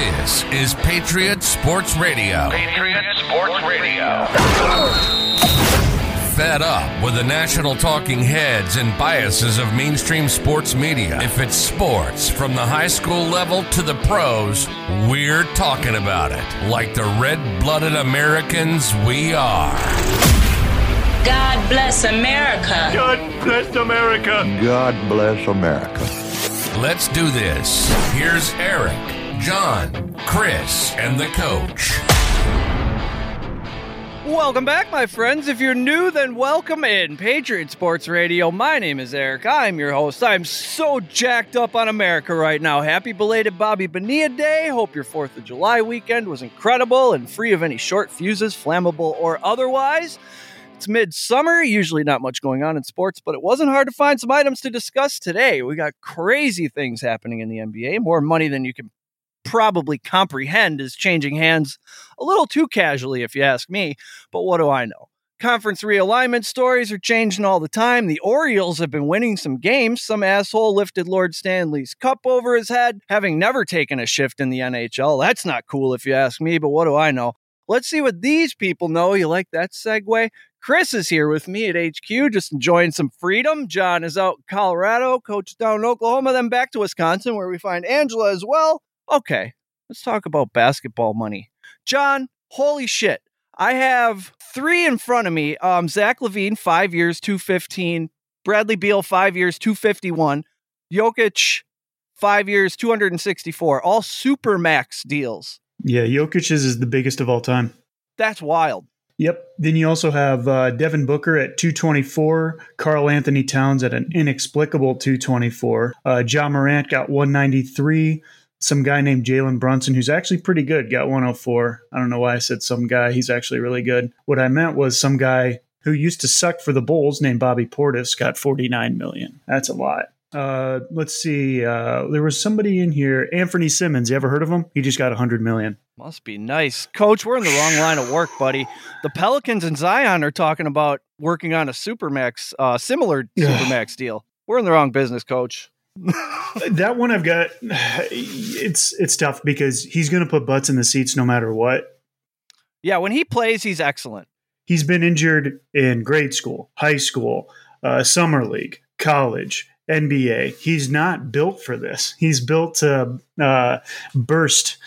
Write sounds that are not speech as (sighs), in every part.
This is Patriot Sports Radio. Patriot Sports Radio. Fed up with the national talking heads and biases of mainstream sports media. If it's sports from the high school level to the pros, we're talking about it like the red blooded Americans we are. God bless America. God bless America. God bless America. Let's do this. Here's Eric, John, Chris, and the coach. Welcome back, my friends. If you're new, then welcome in Patriot Sports Radio. My name is Eric. I'm your host. I'm so jacked up on America right now. Happy belated Bobby Bonilla Day. Hope your 4th of July weekend was incredible and free of any short fuses, flammable or otherwise. It's midsummer, usually not much going on in sports, but it wasn't hard to find some items to discuss today. We got crazy things happening in the NBA, more money than you can probably comprehend is changing hands a little too casually, if you ask me. But what do I know? Conference realignment stories are changing all the time. The Orioles have been winning some games. Some asshole lifted Lord Stanley's cup over his head, having never taken a shift in the NHL. That's not cool, if you ask me, but what do I know? Let's see what these people know. You like that segue? Chris is here with me at HQ, just enjoying some freedom. John is out in Colorado, coach down in Oklahoma, then back to Wisconsin, where we find Angela as well. Okay, let's talk about basketball money. John, holy shit. I have three in front of me. Um, Zach LaVine, five years, 215. Bradley Beal, five years, 251. Jokic, five years, 264. All super max deals. Yeah, Jokic's is the biggest of all time. That's wild. Yep. Then you also have uh, Devin Booker at 224, Karl-Anthony Towns at an inexplicable 224. Uh, Ja Morant got 193. Some guy named Jalen Brunson, who's actually pretty good, got 104. I don't know why I said some guy. He's actually really good. What I meant was some guy who used to suck for the Bulls named Bobby Portis got 49 million. That's a lot. Uh, let's see. Uh, there was somebody in here, Anfernee Simons. You ever heard of him? He just got 100 million. Must be nice. Coach, we're in the wrong line of work, buddy. The Pelicans and Zion are talking about working on a Supermax, uh, similar Supermax deal. We're in the wrong business, coach. That one I've got. It's it's tough because he's going to put butts in the seats no matter what. Yeah, when he plays, he's excellent. He's been injured in grade school, high school, uh, summer league, college, NBA. He's not built for this. He's built to uh, burst.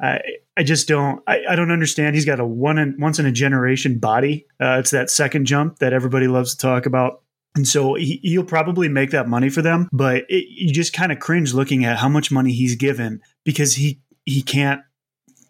I I just don't. I, I don't understand. He's got a one in, once in a generation body. Uh, it's that second jump that everybody loves to talk about. And so he, he'll probably make that money for them, but it, you just kind of cringe looking at how much money he's given because he he can't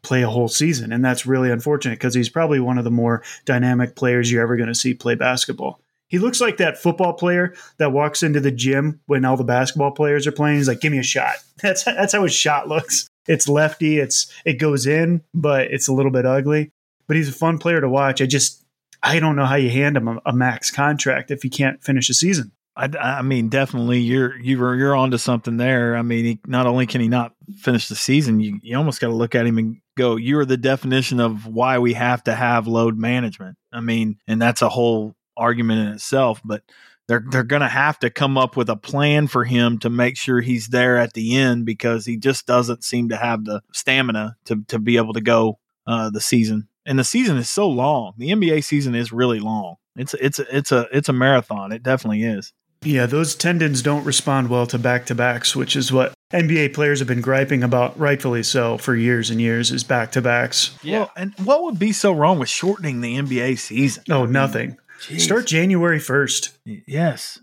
play a whole season, and that's really unfortunate because he's probably one of the more dynamic players you're ever going to see play basketball. He looks like that football player that walks into the gym when all the basketball players are playing. He's like, "Give me a shot." (laughs) That's that's how his shot looks. It's lefty. It's it goes in, but it's a little bit ugly. But he's a fun player to watch. I just I don't know how you hand him a, a max contract if he can't finish a season. I, I mean, definitely, you're you're you're onto something there. I mean, he, not only can he not finish the season, you you almost got to look at him and go, "You are the definition of why we have to have load management." I mean, and that's a whole argument in itself. But they're they're going to have to come up with a plan for him to make sure he's there at the end because he just doesn't seem to have the stamina to to be able to go uh, the season. And the season is so long. The NBA season is really long. It's it's it's a it's a marathon. It definitely is. Yeah, those tendons don't respond well to back to backs, which is what NBA players have been griping about, rightfully so, for years and years, is back to backs. Yeah. Well, and what would be so wrong with shortening the NBA season? Oh, nothing. Jeez. Start January 1st. Yes.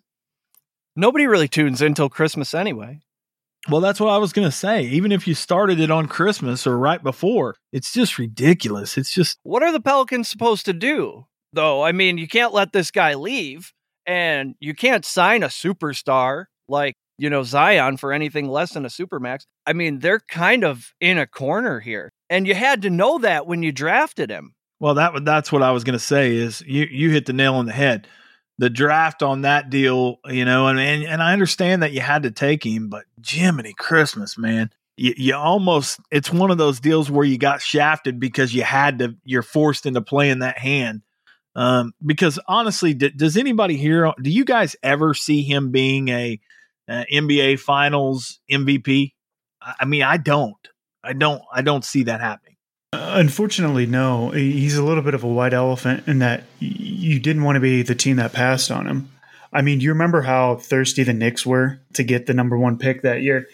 Nobody really tunes in until Christmas anyway. Well, that's what I was going to say. Even if you started it on Christmas or right before, it's just ridiculous. It's just. What are the Pelicans supposed to do, though? I mean, you can't let this guy leave, and you can't sign a superstar like, you know, Zion for anything less than a supermax. I mean, they're kind of in a corner here. And you had to know that when you drafted him. Well, that that's what I was going to say is you you hit the nail on the head. The draft on that deal, you know, and, and and I understand that you had to take him, but Jiminy Christmas, man, you, you almost it's one of those deals where you got shafted because you had to. You're forced into playing that hand. Um, because honestly, d- does anybody here? Do you guys ever see him being a, a NBA Finals MVP? I, I mean, I don't. I don't I don't see that happening. Unfortunately, no. He's a little bit of a white elephant in that you didn't want to be the team that passed on him. I mean, you remember how thirsty the Knicks were to get the number one pick that year?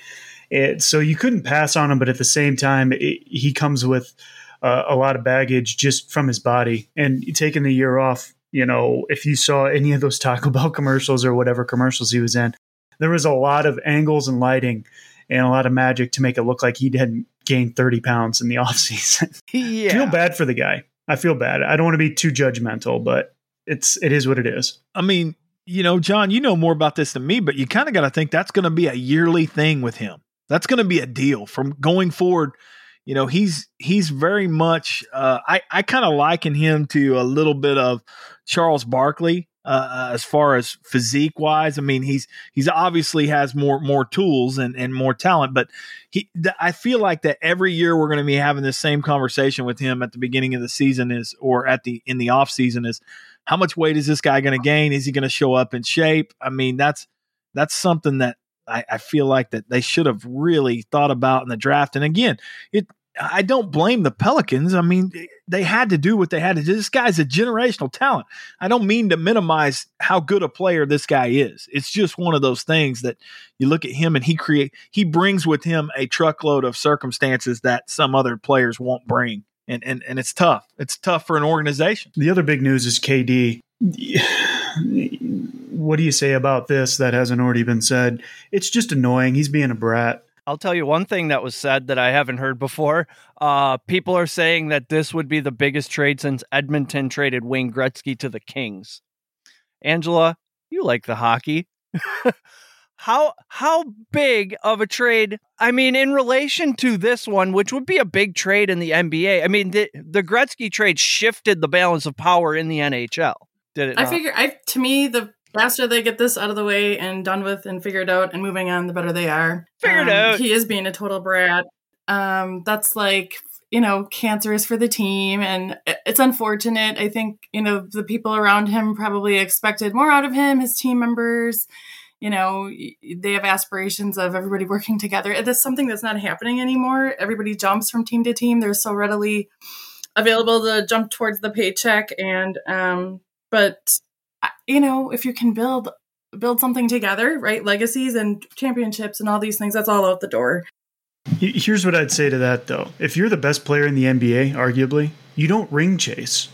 It, so you couldn't pass on him, but at the same time, it, he comes with uh, a lot of baggage just from his body. And taking the year off, you know, if you saw any of those Taco Bell commercials or whatever commercials he was in, there was a lot of angles and lighting and a lot of magic to make it look like he hadn't gained 30 pounds in the (laughs) offseason. Yeah. I feel bad for the guy. I feel bad. I don't want to be too judgmental, but it's it is what it is. I mean, you know, John, you know more about this than me, but you kind of got to think that's going to be a yearly thing with him. That's going to be a deal from going forward. You know, he's he's very much. Uh, I I kind of liken him to a little bit of Charles Barkley uh, as far as physique wise. I mean, he's he's obviously has more more tools and, and more talent, but he th- I feel like that every year we're going to be having this same conversation with him at the beginning of the season is or at the in the off season is how much weight is this guy going to gain? Is he going to show up in shape? I mean, that's that's something that I, I feel like that they should have really thought about in the draft. And again, it I don't blame the Pelicans. I mean, they had to do what they had to do. This guy's a generational talent. I don't mean to minimize how good a player this guy is. It's just one of those things that you look at him and he create he brings with him a truckload of circumstances that some other players won't bring. And and and it's tough. It's tough for an organization. The other big news is KD. What do you say about this that hasn't already been said? It's just annoying. He's being a brat. I'll tell you one thing that was said that I haven't heard before. Uh, people are saying that this would be the biggest trade since Edmonton traded Wayne Gretzky to the Kings. Angela, you like the hockey. (laughs) how how big of a trade? I mean, in relation to this one, which would be a big trade in the NBA. I mean, the the Gretzky trade shifted the balance of power in the NHL. Did it? I not? figure, I to me, the faster they get this out of the way and done with and figured out and moving on, the better they are. Figured Um, out. He is being a total brat. Um, that's like you know cancerous for the team, and it's unfortunate. I think you know the people around him probably expected more out of him. His team members. You know, they have aspirations of everybody working together. That's something that's not happening anymore. Everybody jumps from team to team. They're so readily available to jump towards the paycheck and um but you know if you can build build something together right legacies and championships and all these things that's all out the door Here's what I'd say to that, though. If you're the best player in the NBA, arguably, you don't ring chase.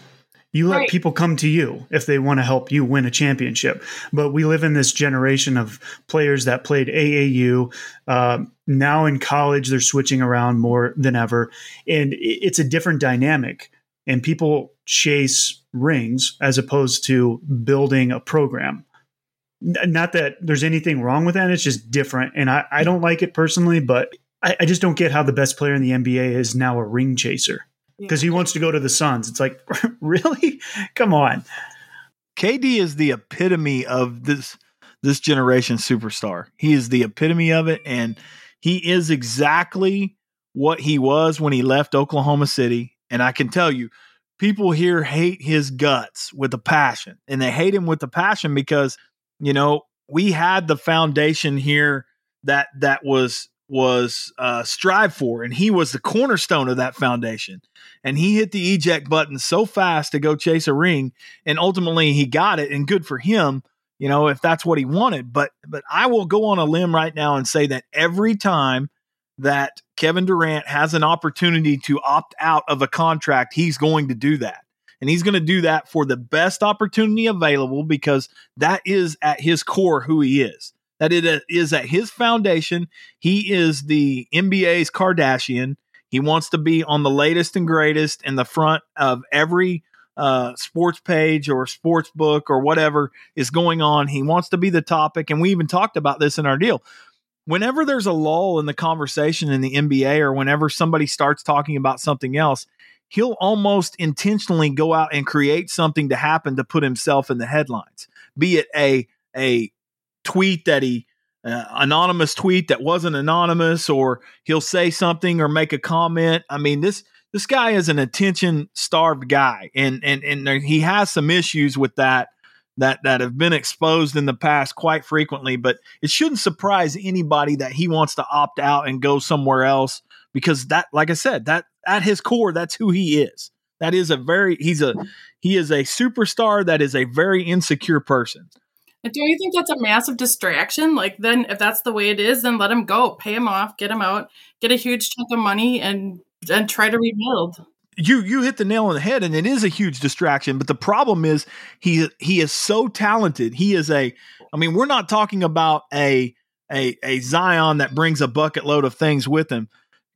You let Right. people come to you if they want to help you win a championship. But we live in this generation of players that played AAU. Um, now in college, they're switching around more than ever. And it's a different dynamic. And people chase rings as opposed to building a program. N- Not that there's anything wrong with that. It's just different. And I, I don't like it personally, but I, I just don't get how the best player in the NBA is now a ring chaser because he wants to go to the Suns. It's like, (laughs) really? Come on. KD is the epitome of this this generation superstar. He is the epitome of it, and he is exactly what he was when he left Oklahoma City. And I can tell you, people here hate his guts with a passion, and they hate him with a passion because you know we had the foundation here that that was was uh, strive for, and he was the cornerstone of that foundation. And he hit the eject button so fast to go chase a ring and ultimately he got it and good for him you know if that's what he wanted but but i will go on a limb right now and say that every time that kevin durant has an opportunity to opt out of a contract he's going to do that and he's going to do that for the best opportunity available because that is at his core who he is that it is at his foundation he is the nba's kardashian he wants to be on the latest and greatest in the front of every uh, sports page or sports book or whatever is going on. He wants to be the topic. And we even talked about this in our deal. Whenever there's a lull in the conversation in the NBA or whenever somebody starts talking about something else, he'll almost intentionally go out and create something to happen to put himself in the headlines, be it a, a tweet that he uh, anonymous tweet that wasn't anonymous or he'll say something or make a comment. I mean this this guy is an attention starved guy and and and he has some issues with that that that have been exposed in the past quite frequently but it shouldn't surprise anybody that he wants to opt out and go somewhere else because that, like I said, that at his core, that's who he is. That is a very he's a he is a superstar that is a very insecure person. And don't you think that's a massive distraction? Like then if that's the way it is, then let him go. Pay him off, get him out, get a huge chunk of money and and try to rebuild. You you hit the nail on the head and it is a huge distraction, but the problem is he he is so talented. He is a I mean, we're not talking about a a a Zion that brings a bucket load of things with him.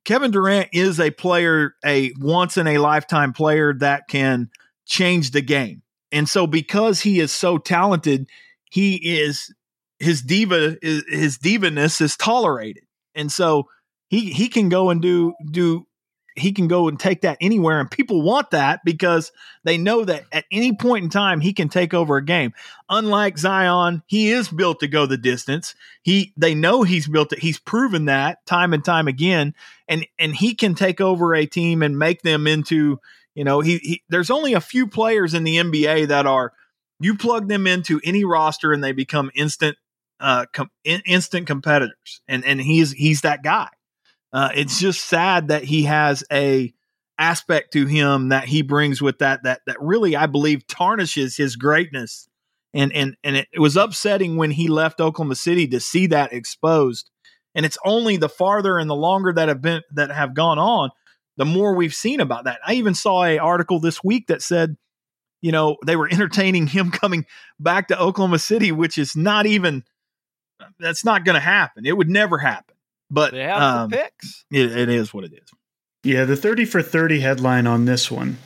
Kevin Durant is a player, a once in a lifetime player that can change the game. And so because he is so talented, he is his diva is his divaness is tolerated. And so he he can go and do do he can go and take that anywhere and people want that because they know that at any point in time he can take over a game. Unlike zion he is built to go the distance. He they know he's built it. He's proven that time and time again and and he can take over a team and make them into you know he, he there's only a few players in the nba that are you plug them into any roster and they become instant uh com- instant competitors and and he's he's that guy uh, it's just sad that he has a aspect to him that he brings with that that that really I believe tarnishes his greatness. And and and it, it was upsetting when he left Oklahoma City to see that exposed. And it's only the farther and the longer that have been that have gone on, the more we've seen about that. I even saw a article this week that said, you know, they were entertaining him (laughs) coming back to Oklahoma City, which is not even that's not going to happen. It would never happen. But they have um, the picks. It, it is what it is. Yeah, the 30 for 30 headline on this one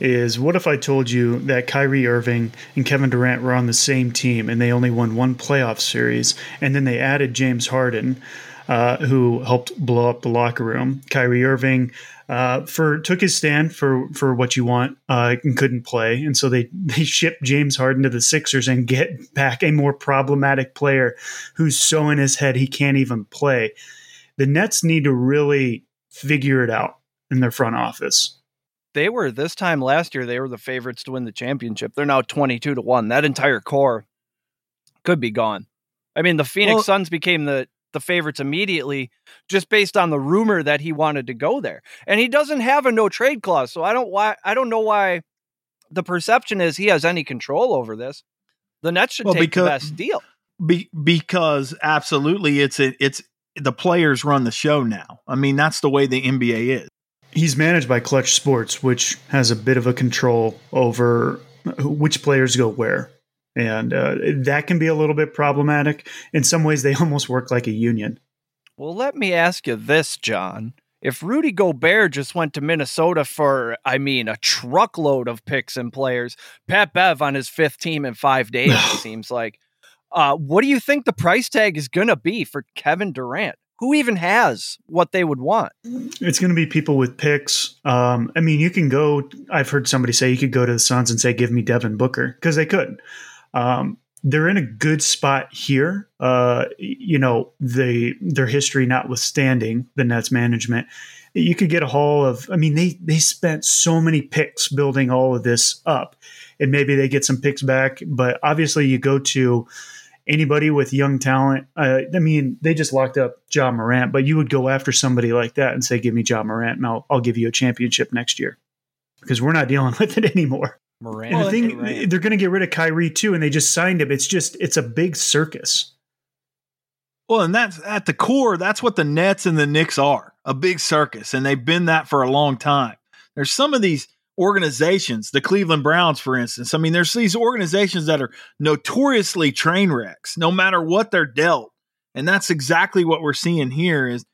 is what if I told you that Kyrie Irving and Kevin Durant were on the same team and they only won one playoff series and then they added James Harden, uh, who helped blow up the locker room. Kyrie Irving uh, for took his stand for for what you want uh, and couldn't play, and so they (laughs) they shipped James Harden to the Sixers and get back a more problematic player who's so in his head he can't even play the Nets need to really figure it out in their front office. They were this time last year, they were the favorites to win the championship. They're now 22 to 1. That entire core could be gone. I mean, the Phoenix well, Suns became the the favorites immediately just based on the rumor that he wanted to go there. And he doesn't have a no trade clause, so I don't why I don't know why the perception is he has any control over this. The Nets should well, take because, the best deal. Be, because absolutely it's a, it's the players run the show now. I mean, that's the way the NBA is. He's managed by Clutch Sports, which has a bit of a control over which players go where. And uh, that can be a little bit problematic. In some ways, they (laughs) almost work like a union. Well, let me ask you this, John. If Rudy Gobert just went to Minnesota for, I mean, a truckload of picks and players, Pat Bev on his fifth team in five days, it (sighs) seems like. Uh, what do you think the price tag is going to be for Kevin Durant? Who even has what they would want? It's going to be people with picks. Um, I mean, you can go. I've heard somebody say you could go to the Suns and say, "Give me Devin Booker," because they could. Um, they're in a good spot here. Uh, you know, they their history notwithstanding, the Nets management, you could get a haul of. I mean, they they spent so many picks building all of this up, and maybe they get some picks back. But obviously, you go to anybody with young talent. Uh, I mean, they just locked up Ja Morant, but you would go after somebody like that and say, "Give me Ja Morant, and I'll I'll give you a championship next year," because we're not dealing (laughs) with it anymore. Morant, and the thing, they're going to get rid of Kyrie too, and they just signed him. It's just it's a big circus. Well, and that's at the core. That's what the Nets and the Knicks are—a big circus, and they've been that for a long time. There's some of these organizations, the Cleveland Browns, for instance. I mean, there's these organizations that are notoriously train wrecks, no matter what they're dealt. And that's exactly what we're seeing here is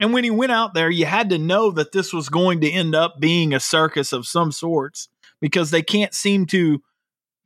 and when he went out there, you had to know that this was going to end up being a circus of some sorts because they can't seem to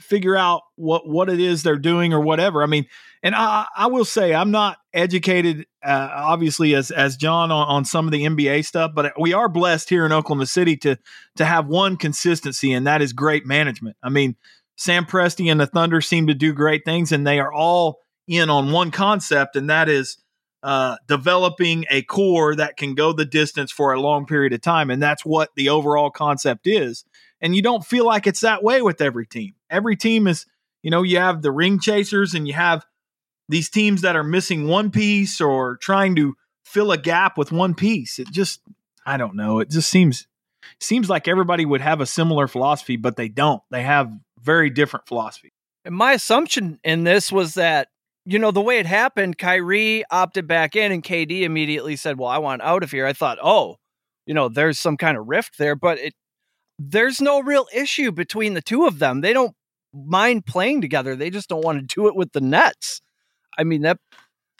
figure out what what it is they're doing or whatever. I mean, and I, I will say I'm not educated, uh, obviously as as John on, on some of the NBA stuff, but we are blessed here in Oklahoma City to to have one consistency, and that is great management. I mean, Sam Presti and the Thunder seem to do great things, and they are all in on one concept, and that is. Uh, developing a core that can go the distance for a long period of time. And that's what the overall concept is. And you don't feel like it's that way with every team. Every team is, you know, you have the ring chasers and you have these teams that are missing one piece or trying to fill a gap with one piece. It just I don't know. It just seems seems like everybody would have a similar philosophy, but they don't. They have very different philosophy. And my assumption in this was that, you know, the way it happened, Kyrie opted back in and KD immediately said, Well, I want out of here. I thought, oh, you know, there's some kind of rift there, but it there's no real issue between the two of them. They don't mind playing together. They just don't want to do it with the Nets. I mean that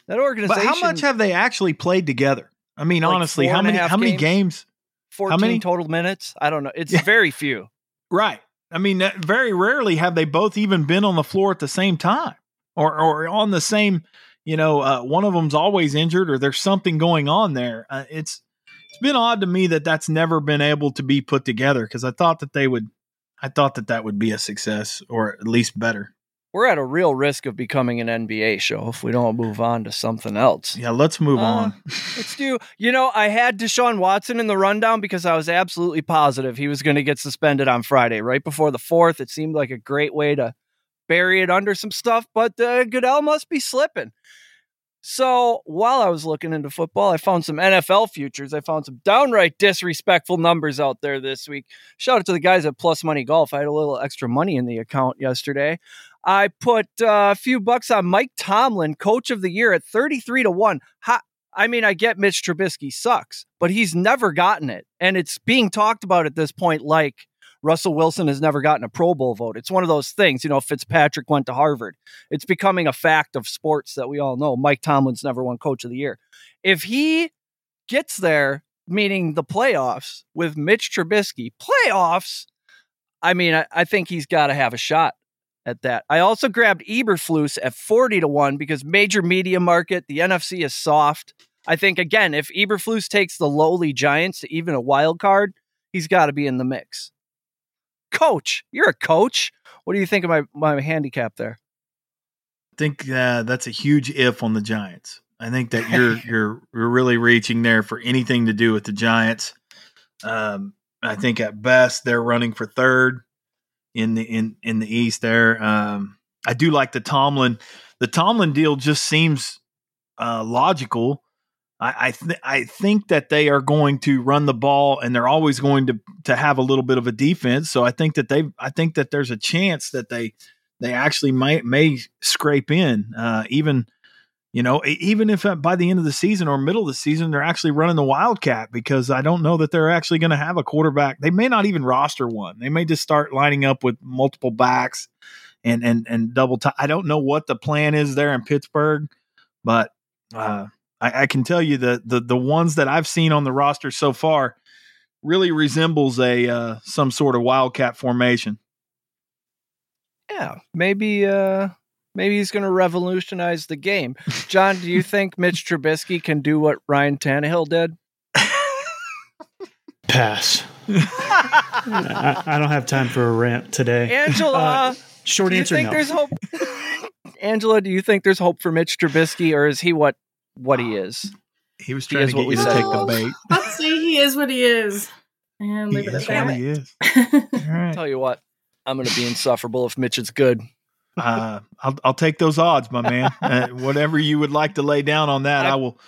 that organization. But how much have they actually played together? I mean, Like honestly, how many how many games? games? fourteen many? total minutes? I don't know. It's Yeah. very few. Right. I mean, very rarely have they both even been on the floor at the same time, or or on the same. You know, uh, one of them's always injured, or there's something going on there. Uh, it's it's been odd to me that that's never been able to be put together because I thought that they would. I thought that that would be a success, or at least better. We're at a real risk of becoming an NBA show if we don't move on to something else. Yeah, let's move Uh, on. (laughs) Let's do. You know, I had Deshaun Watson in the rundown because I was absolutely positive he was going to get suspended on Friday, right before the fourth. It seemed like a great way to bury it under some stuff, but uh, Goodell must be slipping. So while I was looking into football, I found some NFL futures. I found some downright disrespectful numbers out there this week. Shout out to the guys at Plus Money Golf. I had a little extra money in the account yesterday. I put uh, a few bucks on Mike Tomlin, coach of the year, at 33 to 1. How, I mean, I get Mitch Trubisky sucks, but he's never gotten it. And it's being talked about at this point like Russell Wilson has never gotten a Pro Bowl vote. It's one of those things, you know, Fitzpatrick went to Harvard. It's becoming a fact of sports that we all know. Mike Tomlin's never won coach of the year. If he gets there, meaning the playoffs with Mitch Trubisky, playoffs, I mean, I, I think he's got to have a shot at that. I also grabbed Eberflus at 40 to 1 because major media market, the NFC is soft. I think again, if Eberflus takes the lowly Giants to even a wild card, he's got to be in the mix. Coach, you're a coach. What do you think of my my handicap there? I think uh, that's a huge if on the Giants. I think that you're (laughs) you're you're really reaching there for anything to do with the Giants. Um, I think at best they're running for third in the in in the East. There, um, I do like the Tomlin. The Tomlin deal just seems uh, logical. I I, th- I think that they are going to run the ball, and they're always going to to have a little bit of a defense. So I think that they I think that there's a chance that they they actually might may scrape in uh, even you know even if uh, by the end of the season or middle of the season they're actually running the wildcat because i don't know that they're actually going to have a quarterback. They may not even roster one. They may just start lining up with multiple backs and and and double i don't know what the plan is there in pittsburgh but uh, I, I can tell you that the the ones that i've seen on the roster so far really resembles a uh, some sort of wildcat formation. Yeah, maybe uh maybe he's going to revolutionize the game. (laughs) John, do you think Mitch Trubisky can do what Ryan Tannehill did? (laughs) Pass. I, I don't have time for a rant today. (laughs) Angela, Uh, short do you answer think no. there's hope? Angela, do you think there's hope for Mitch Trubisky, or is he what what he is? he was He trying is to what get we you to take the bait Let's say he is what he is. And leave He it is at what he that. is. All right. Tell you what, I'm going to be insufferable if Mitch is good. Uh, I'll, I'll take those odds, my man. (laughs) Uh, whatever you would like to lay down on that, I- I will.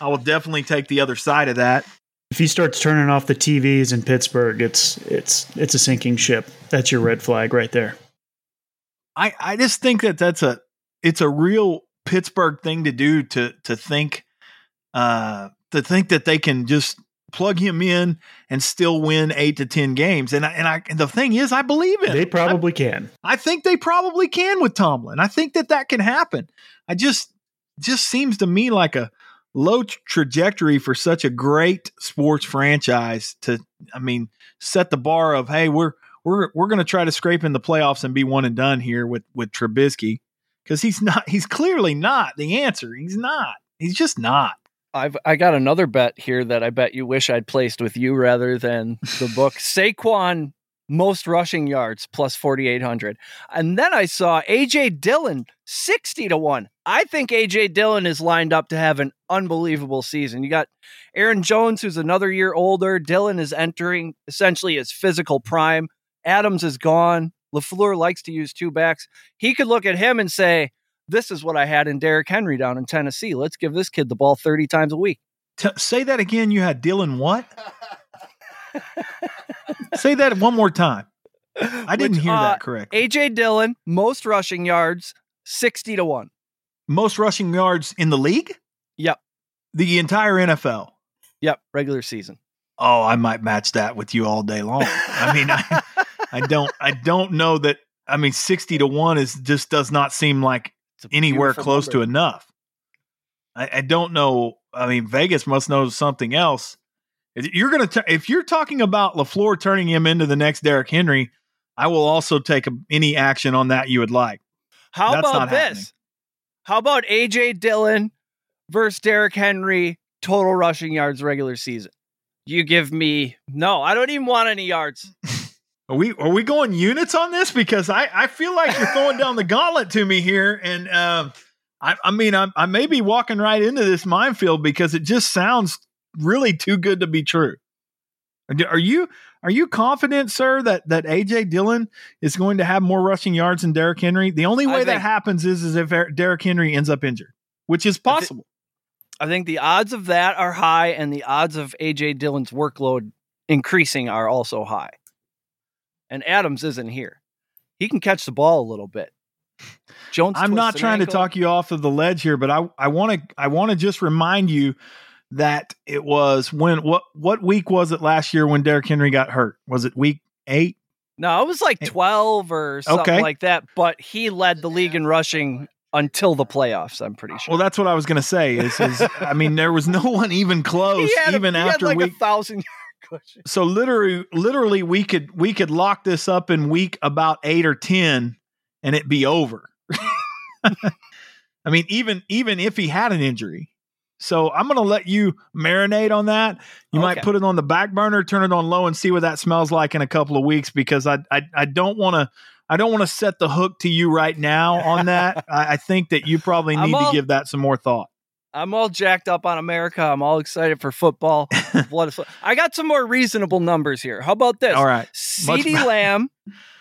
I will definitely take the other side of that. if he starts turning off the TVs in Pittsburgh, it's it's it's a sinking ship. That's your red flag right there. I, I just think that that's a it's a real Pittsburgh thing to do to to think uh to think that they can just plug him in and still win eight to ten games and I, and I and the thing is I believe in They probably can. I think they probably can with Tomlin. I think that that can happen. I just just seems to me like a low t- trajectory for such a great sports franchise to I mean set the bar of hey we're we're we're going to try to scrape in the playoffs and be one and done here with with Trubisky cuz he's not he's clearly not the answer. He's not. He's just not. I've I got another bet here that I bet you wish I'd placed with you rather than the book. (laughs) Saquon most rushing yards plus 4800. And then I saw AJ Dillon 60 to 1. I think AJ Dillon is lined up to have an unbelievable season. You got Aaron Jones who's another year older. Dillon is entering essentially his physical prime. Adams is gone. LaFleur likes to use two backs. He could look at him and say, this is what I had in Derrick Henry down in Tennessee. Let's give this kid the ball 30 times a week. T- say that again. You had Dylan what? (laughs) say that one more time. I didn't Which, hear uh, that correct. AJ Dillon, most rushing yards, 60 to 1. Most rushing yards in the league? Yep. The entire NFL. Yep, regular season. Oh, I might match that with you all day long. I mean, I, (laughs) I don't, I don't know that. I mean, sixty to one is just does not seem like anywhere close to enough. I, I don't know. I mean, Vegas must know something else. If You're gonna t- if you're talking about Lafleur turning him into the next Derrick Henry, I will also take a, any action on that you would like. How That's about this? happening. How about AJ Dillon versus Derrick Henry total rushing yards regular season? You give me no, I don't even want any yards. Are we are we going units on this? Because I, I feel like you're throwing down the (laughs) gauntlet to me here, and um, I, I mean I, I may be walking right into this minefield because it just sounds really too good to be true. Are you are you confident, sir, that that AJ Dillon is going to have more rushing yards than Derrick Henry? The only I way that happens is is if Er- Derrick Henry ends up injured, which is I possible. I think the odds of that are high, and the odds of AJ Dillon's workload increasing are also high. And Adams isn't here. He can catch the ball a little bit. Jones. I'm not twists an trying to talk you off of the ledge here, but I I want to I want to just remind you that it was when what what week was it last year when Derrick Henry got hurt? Was it week eight? No, it was like 12 or something Okay. like that, but he led the league in rushing until the playoffs, I'm pretty sure. Well, that's what I was going to say. Is, is I mean, there was no one even (laughs) close, he had, a- even he had after like week. a thousand cushion. so literally, literally, we could we could lock this up in week about eight or ten, and it be over. (laughs) I mean, even even if he had an injury. So I'm going to let you marinate on that. You might put it on the back burner, turn it on low, and see what that smells like in a couple of weeks. Because I I, I don't want to I don't want to set the hook to you right now on that. (laughs) I, I think that you probably need all- to give that some more thought. I'm all jacked up on America. I'm all excited for football. (laughs) Is- I got some more reasonable numbers here. How about this? All right. CeeDee. Lamb,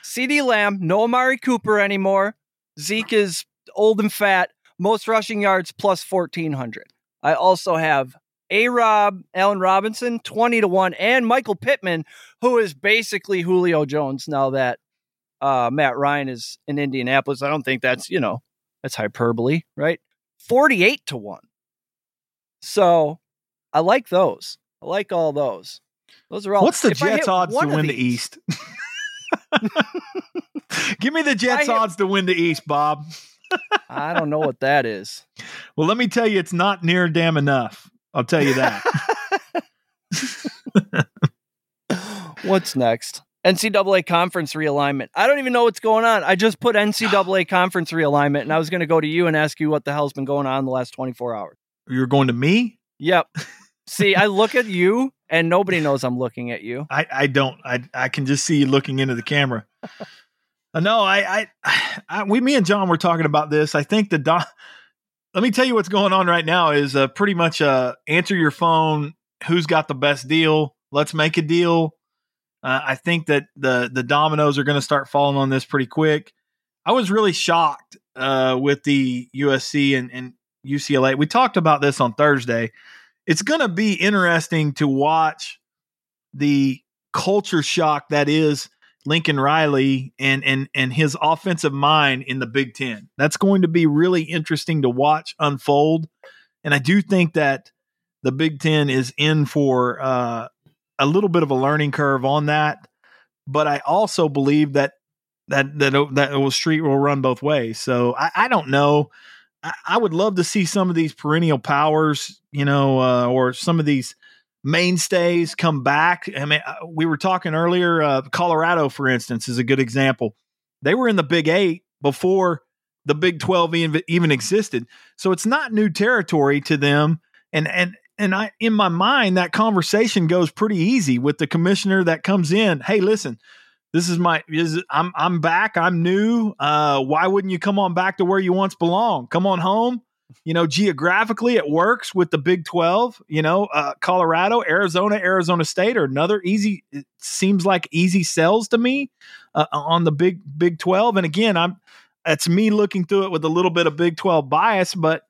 CeeDee Lamb, no Amari Cooper anymore. Zeke is old and fat. Most rushing yards plus 1400. I also have A Rob, Allen Robinson, 20 to 1, and Michael Pittman, who is basically Julio Jones now that uh, Matt Ryan is in Indianapolis. I don't think that's, you know, that's hyperbole, right? 48 to 1. So I like those. I like all those. Those are all. What's the Jets odds to win the East? (laughs) Give me the Jets hit- odds to win the East, Bob. I don't know what that is. (laughs) Well, let me tell you, it's not near damn enough. I'll tell you that. (laughs) What's next? NCAA conference realignment. I don't even know what's going on. I just put NCAA (gasps) conference realignment, and I was going to go to you and ask you what the hell's been going on in the last 24 hours. You're going to me? Yep. See, I look at you, and nobody knows I'm looking at you. I, I don't. I I can just see you looking into the camera. Uh, no, I, I, I, we, me and John were talking about this. I think the do- let me tell you what's going on right now is uh, pretty much uh, answer your phone. Who's got the best deal? Let's make a deal. Uh, I think that the the dominoes are going to start falling on this pretty quick. I was really shocked uh, with the USC and, and UCLA. We talked about this on Thursday. It's going to be interesting to watch the culture shock that is Lincoln Riley and and and his offensive mind in the Big Ten. That's going to be really interesting to watch unfold. And I do think that the Big Ten is in for uh, a little bit of a learning curve on that. But I also believe that that that that will street will run both ways. So I, I don't know. I, would love to see some of these perennial powers, you know, uh, or some of these mainstays come back. I mean, uh, we were talking earlier. Uh, Colorado, for instance, is a good example. They were in the Big Eight before the Big Twelve even, even existed, so it's not new territory to them. And and and I, in my mind, that conversation goes pretty easy with the commissioner that comes in. Hey, listen, this is my is I'm I'm back. I'm new. Uh, why wouldn't you come on back to where you once belong? Come on home. You know, geographically, it works with the Big Twelve. You know, uh, Colorado, Arizona, Arizona State are another easy. It seems like easy sells to me uh, on the Big Big Twelve. And again, I'm that's me looking through it with a little bit of Big Twelve bias, but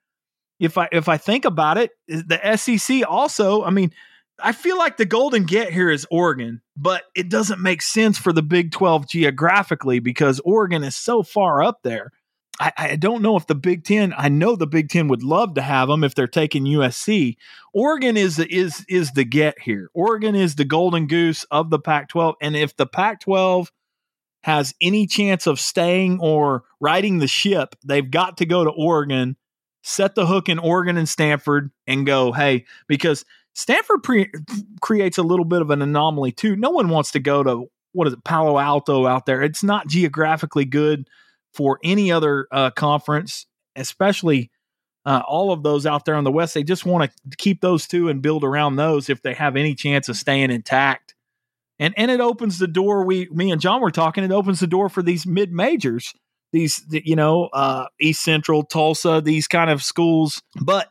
if I if I think about it, the SEC also, I mean, I feel like the golden get here is Oregon, but it doesn't make sense for the Big 12 geographically because Oregon is so far up there. I, I, don't know if the Big Ten. I know the Big Ten would love to have them if they're taking USC. Oregon is is is the get here. Oregon is the golden goose of the Pac-12, and if the Pac-12 has any chance of staying or riding the ship, they've got to go to Oregon, set the hook in Oregon and Stanford, and go. Hey, because Stanford pre- creates a little bit of an anomaly too. No one wants to go to what is it, Palo Alto out there. It's not geographically good for any other uh, conference, especially uh, all of those out there on the West. They just want to keep those two and build around those if they have any chance of staying intact. And and it opens the door. We, me and John were talking. It opens the door for these mid majors, these you know uh, East Central, Tulsa, these kind of schools. But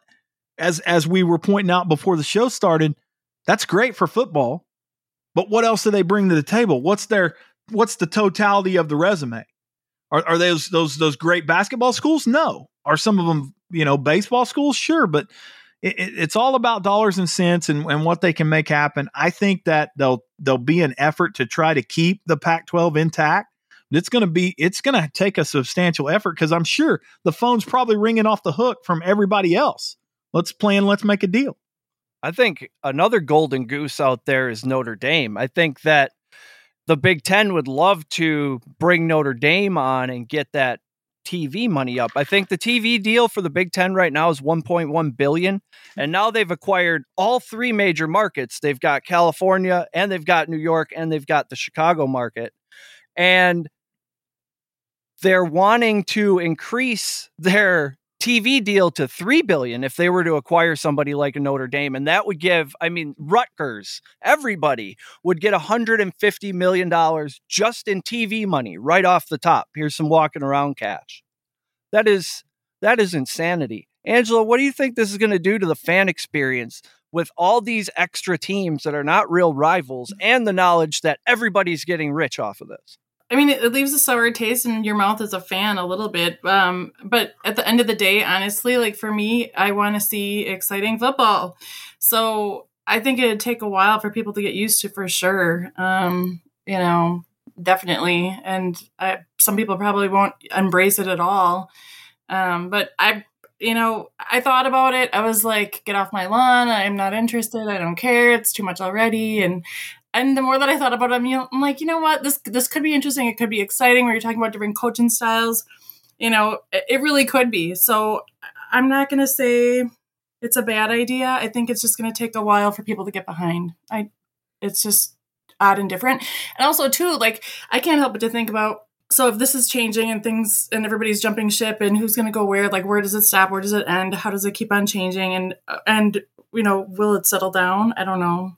as as we were pointing out before the show started, that's great for football. But what else do they bring to the table? What's their what's the totality of the resume? Are, are those those those great basketball schools? No. Are some of them you know baseball schools? Sure, but it, it, it's all about dollars and cents and, and what they can make happen. I think that they'll there'll be an effort to try to keep the Pac-12 intact. It's going to be it's going to take a substantial effort because I'm sure the phone's probably ringing off the hook from everybody else let's plan, let's make a deal. I think another golden goose out there is Notre Dame. I think that the Big Ten would love to bring Notre Dame on and get that TV money up. I think the TV deal for the Big Ten right now is 1.1 billion, and now they've acquired all three major markets. They've got California, and they've got New York, and they've got the Chicago market, and they're wanting to increase (laughs) their TV deal to 3 billion if they were to acquire somebody like Notre Dame and that would give I mean Rutgers everybody would get 150 million dollars just in TV money right off the top. Here's some walking around cash. That is that is insanity. Angela what do you think this is going to do to the fan experience with all these extra teams that are not real rivals and the knowledge that everybody's getting rich off of this I mean, it, leaves a sour taste in your mouth as a fan a little bit. Um, but at the end of the day, honestly, like for me, I want to see exciting football. So I think it'd take a while for people to get used to for sure. Um, you know, definitely. And I, some people probably won't embrace it at all. Um, but I, you know, I thought about it. I was like, get off my lawn. I'm not interested. I don't care. It's too much already. And and the more that I thought about it, I'm, like, you know what, this this could be interesting. It could be exciting. Where you're talking about different coaching styles, you know, it, it really could be. So I'm not going to say it's a bad idea. I think it's just going to take a while for people to get behind. I, it's just odd and different. And also too, like I can't help but to think about. So if this is changing and things and everybody's jumping ship and who's going to go where, like where does it stop? Where does it end? How does it keep on changing? And uh, and you know, will it settle down? I don't know.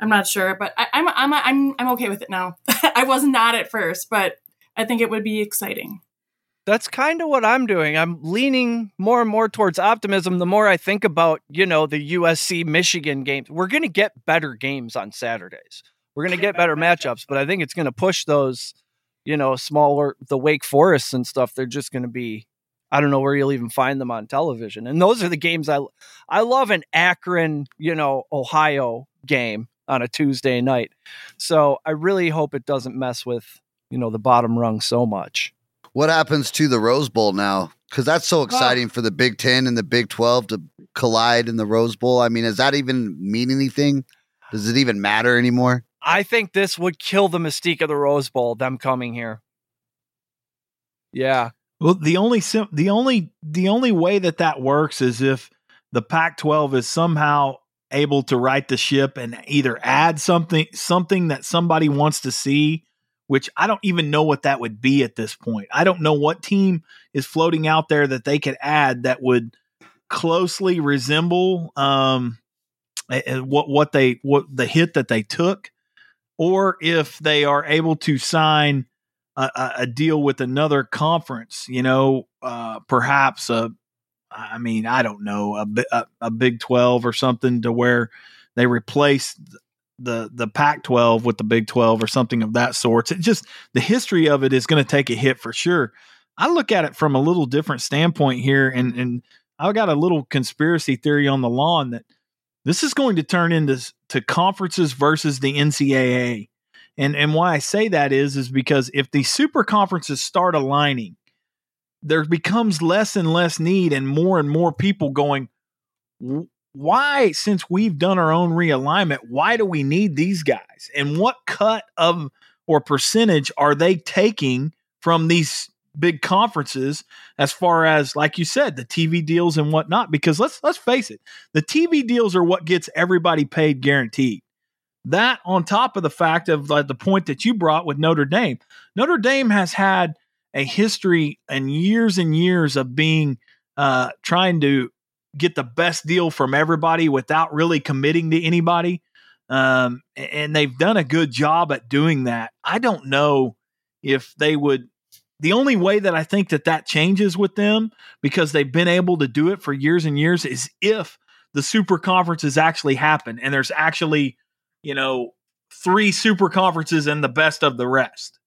I'm not sure, but I, am I'm, I'm I'm I'm okay with it now. (laughs) I was not at first, but I think it would be exciting. That's kind of what I'm doing. I'm leaning more and more towards optimism the more I think about, you know, the USC Michigan games. We're going to get better games on Saturdays. We're going to get better matchups, but I think it's going to push those, you know, smaller the Wake Forests and stuff. They're just going to be I don't know where you'll even find them on television. And those are the games I I love an Akron, you know, Ohio game on a Tuesday night. So I really hope it doesn't mess with, you know, the bottom rung so much. What happens to the Rose Bowl now? Because that's so exciting well, for the Big Ten and the Big 12 to collide in the Rose Bowl. I mean, does that even mean anything? Does it even matter anymore? I think this would kill the mystique of the Rose Bowl, them coming here. Yeah. Well, the only sim- the only the only way that that works is if the Pac-12 is somehow able to right the ship and either add something something that somebody wants to see which I don't even know what that would be at this point. I don't know what team is floating out there that they could add that would closely resemble um, what what they what the hit that they took, or if they are able to sign a, a deal with another conference. You know, uh, perhaps a I mean, I don't know a, a, a Big Twelve or something to where they replace the the Pac twelve with the Big Twelve or something of that sort. It just the history of it is going to take a hit for sure. I look at it from a little different standpoint here, and and I've got a little conspiracy theory on the lawn that this is going to turn into to conferences versus the NCAA. And and why I say that is is because if the super conferences start aligning, there becomes less and less need and more and more people going why since we've done our own realignment why do we need these guys? And what cut of or percentage are they taking from these big conferences as far as like you said the tv deals and whatnot? Because let's let's face it the tv deals are what gets everybody paid guaranteed. That on top of the fact of like the point that you brought with notre dame. Notre dame has had a history and years and years of being uh, trying to get the best deal from everybody without really committing to anybody. Um, and they've done a good job at doing that. I don't know if they would. The only way that I think that that changes with them because they've been able to do it for years and years is if the super conferences actually happen and there's actually, you know, three super conferences and the best of the rest.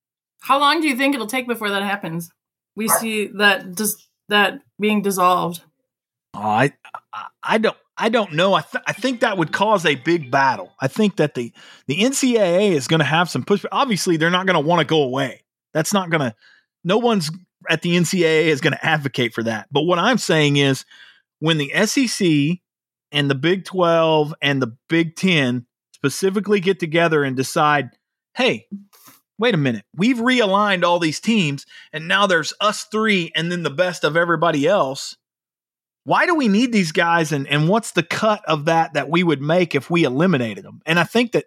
How long do you think it'll take before that happens? We see that just that being dissolved. Oh, I, I don't, I don't know. I, th- I think that would cause a big battle. I think that the the NCAA is going to have some push. Obviously, they're not going to want to go away. That's not going to. No one's at the NCAA is going to advocate for that. But what I'm saying is, when the SEC and the Big 12 and the Big 10 specifically get together and decide, hey, wait a minute, we've realigned all these teams, and now there's us three and then the best of everybody else. Why do we need these guys and, and what's the cut of that that we would make if we eliminated them? And i think that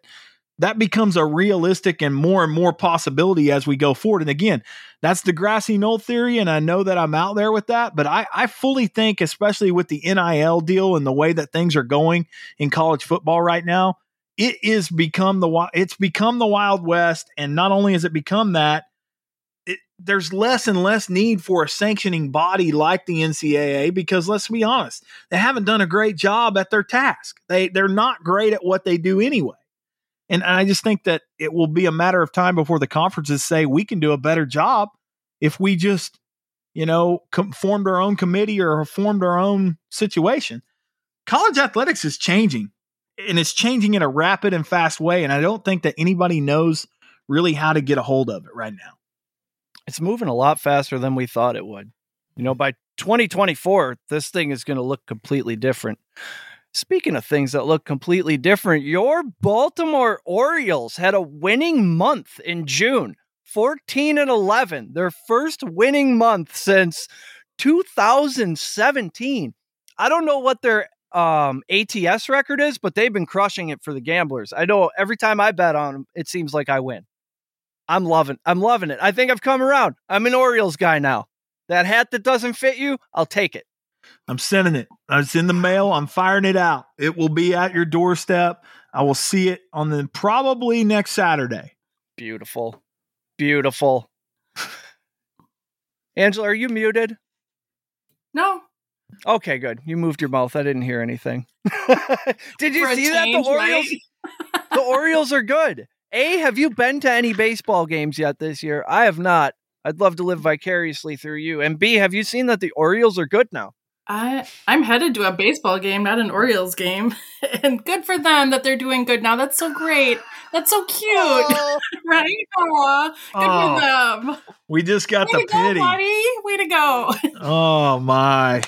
that becomes a realistic and more and more possibility as we go forward. And again that's the grassy knoll theory and i know that i'm out there with that but i, I fully think especially with the nil deal and the way that things are going in college football right now it is become the it's become the wild west and not only has it become that it, there's less and less need for a sanctioning body like the NCAA because let's be honest, they haven't done a great job at their task. They they're not great at what they do anyway. And I just think that it will be a matter of time before the conferences say we can do a better job if we just, you know, com- formed our own committee or formed our own situation. College athletics is changing and it's changing in a rapid and fast way. And I don't think that anybody knows really how to get a hold of it right now it's moving a lot faster than we thought it would. You know, by 2024, this thing is going to look completely different. Speaking of things that look completely different, your Baltimore Orioles had a winning month in June 14 and 11, their first winning month since 2017. I don't know what their um, ATS record is, but they've been crushing it for the gamblers. I know every time I bet on them, it seems like I win. I'm loving I'm loving it. I think I've come around. I'm an Orioles guy now. That hat that doesn't fit you, I'll take it. I'm sending it. It's in the mail. I'm firing it out. It will be at your doorstep. I will see it on the probably next Saturday. Beautiful. Beautiful. (laughs) Angela, are you muted? No. Okay, good. You moved your mouth. I didn't hear anything. (laughs) Did you For see a that? The Orioles right? the Orioles are good. A, have you been to any baseball games yet this year? I have not. I'd love to live vicariously through you. And B, have you seen that the Orioles are good now? I I'm headed to a baseball game, not an Orioles game, (laughs) and good for them that they're doing good now. That's so great. That's so cute, Oh, (laughs) right? Aw, good Oh, for them. We just got Way the to go, pity. buddy. Way to go. Oh my.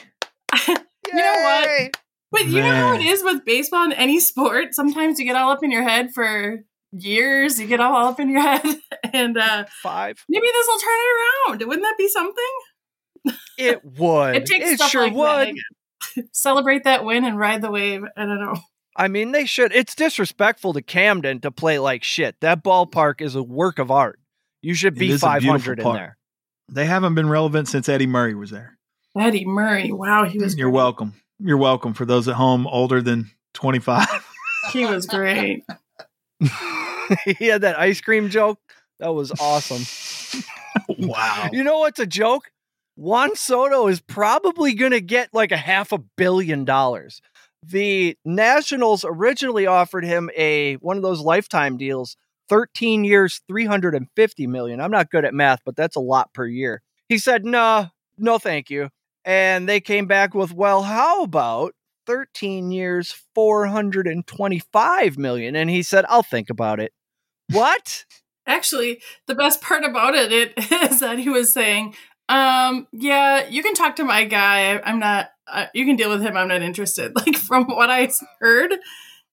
(laughs) You know what? yay! But you know how it is with baseball and any sport. Sometimes you get all up in your head for years. You get all up in your (laughs) head, and uh, Five. maybe this will turn it around. Wouldn't that be something? It would. It takes it stuff sure like would. that. (laughs) Celebrate that win and ride the wave. I don't know. I mean, they should. It's disrespectful to Camden to play like shit. That ballpark is a work of art. You should be is a beautiful 500 in park. there. They haven't been relevant since Eddie Murray was there. Eddie Murray. Wow, he was. You're great. welcome. You're welcome for those at home older than 25. (laughs) He was great. (laughs) he had that ice cream joke. That was awesome. (laughs) wow. You know what's a joke? Juan Soto is probably going to get like a half a billion dollars. The Nationals originally offered him a one of those lifetime deals, 13 years, 350 million. I'm not good at math, but that's a lot per year. He said, "Nah, no thank you." And they came back with, well, how about 13 years, 425 million? And he said, I'll think about it. What? Actually, the best part about it, it (laughs) is that he was saying, um, yeah, you can talk to my guy. I'm not, uh, you can deal with him. I'm not interested. (laughs) Like, from what I heard,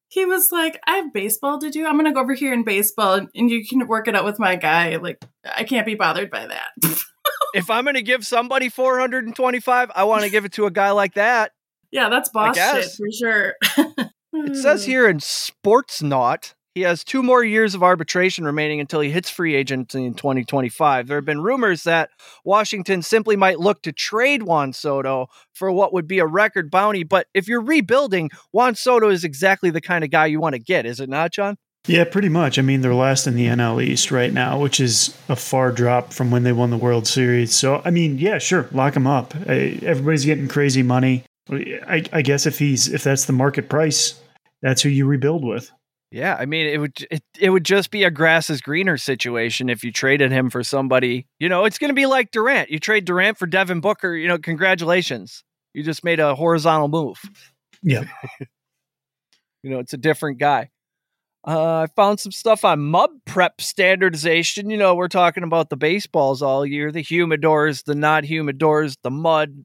he was like, I have baseball to do. I'm going to go over here in baseball and, and you can work it out with my guy. Like, I can't be bothered by that. (laughs) if I'm going to give somebody 425, I want to give it to a guy like that. Yeah, that's boss shit for sure. it says (laughs) here in Sportsnaut, he has two more years of arbitration remaining until he hits free agency in 2025. There have been rumors that Washington simply might look to trade Juan Soto for what would be a record bounty. But if you're rebuilding, Juan Soto is exactly the kind of guy you want to get, is it not, John? Yeah, pretty much. I mean, they're last in the NL East right now, which is a far drop from when they won the World Series. So, I mean, yeah, sure, lock him up. Everybody's getting crazy money. I, I guess if he's if that's the market price, that's who you rebuild with. Yeah, I mean, it would it, it would just be a grass is greener situation if you traded him for somebody. You know, it's going to be like Durant. You trade Durant for Devin Booker. You know, congratulations, you just made a horizontal move. Yeah, (laughs) you know, it's a different guy. Uh, I found some stuff on mud prep standardization. You know, we're talking about the baseballs all year, the humidors, the not humidors, the mud,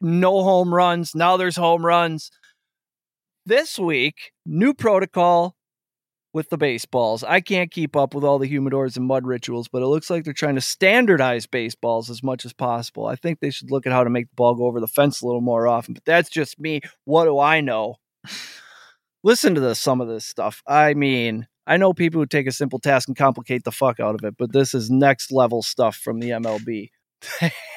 no home runs. Now there's home runs. This week, new protocol with the baseballs. I can't keep up with all the humidors and mud rituals, but it looks like they're trying to standardize baseballs as much as possible. I think they should look at how to make the ball go over the fence a little more often, but that's just me. What do I know? (laughs) Listen to this, some of this stuff. I mean, I know people who take a simple task and complicate the fuck out of it, but this is next level stuff from the MLB.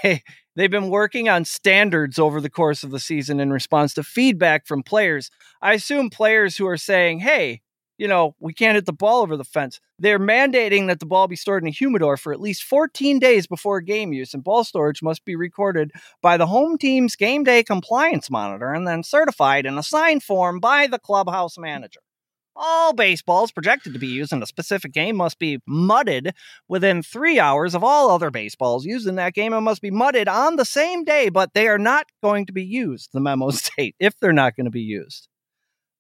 (laughs) They've been working on standards over the course of the season in response to feedback from players. I assume players who are saying, hey, you know, we can't hit the ball over the fence. They're mandating that the ball be stored in a humidor for at least 14 days before game use, and ball storage must be recorded by the home team's game day compliance monitor and then certified in a signed form by the clubhouse manager. All baseballs projected to be used in a specific game must be mudded within three hours of all other baseballs used in that game and must be mudded on the same day, but they are not going to be used, the memo (laughs) state, if they're not going to be used.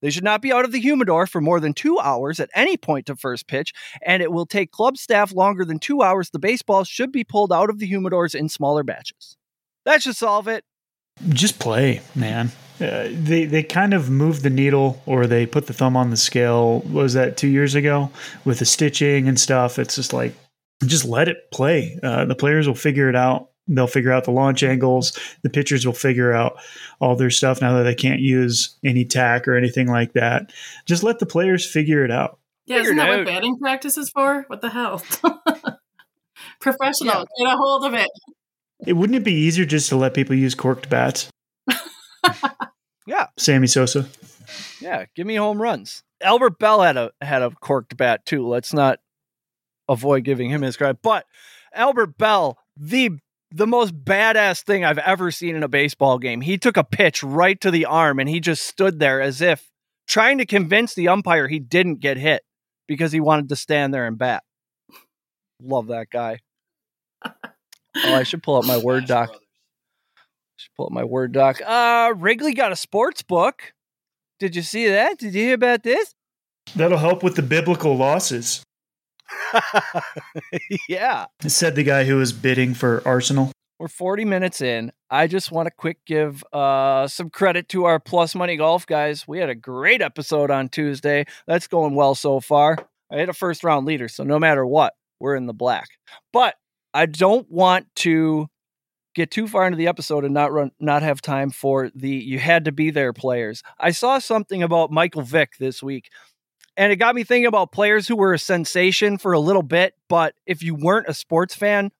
They should not be out of the humidor for more than two hours at any point to first pitch, and it will take club staff longer than two hours. The baseballs should be pulled out of the humidors in smaller batches. That should solve it. Just play, man. Uh, they they kind of moved the needle, or they put the thumb on the scale. was that two years ago with the stitching and stuff? It's just like just let it play. Uh, the players will figure it out. They'll figure out the launch angles. The pitchers will figure out all their stuff now that they can't use any tack or anything like that. Just let the players figure it out. Yeah, isn't that what batting practice is for? What the hell? (laughs) Professional, yeah. get a hold of it. It wouldn't it be easier just to let people use corked bats? (laughs) yeah, Sammy Sosa. Yeah, give me home runs. Albert Belle had a had a corked bat too. Let's not avoid giving him his credit, but Albert Belle, the the most badass thing I've ever seen in a baseball game. He took a pitch right to the arm and he just stood there as if trying to convince the umpire he didn't get hit because he wanted to stand there and bat. Love that guy. (laughs) oh, I should pull up my Word doc. I Should pull up my Word doc. Uh Wrigley got a sports book. Did you see that? Did you hear about this? That'll help with the biblical losses. (laughs) yeah. Said the guy who was bidding for Arsenal. We're 40 minutes in. I just want to quick give uh, some credit to our Plus Money Golf guys. We had a great episode on Tuesday. That's going well so far. I hit a first round leader, so no matter what, we're in the black. But I don't want to get too far into the episode and not run not have time for the you had to be there players. I saw something about Michael Vick this week and it got me thinking about players who were a sensation for a little bit, but if you weren't a sports fan,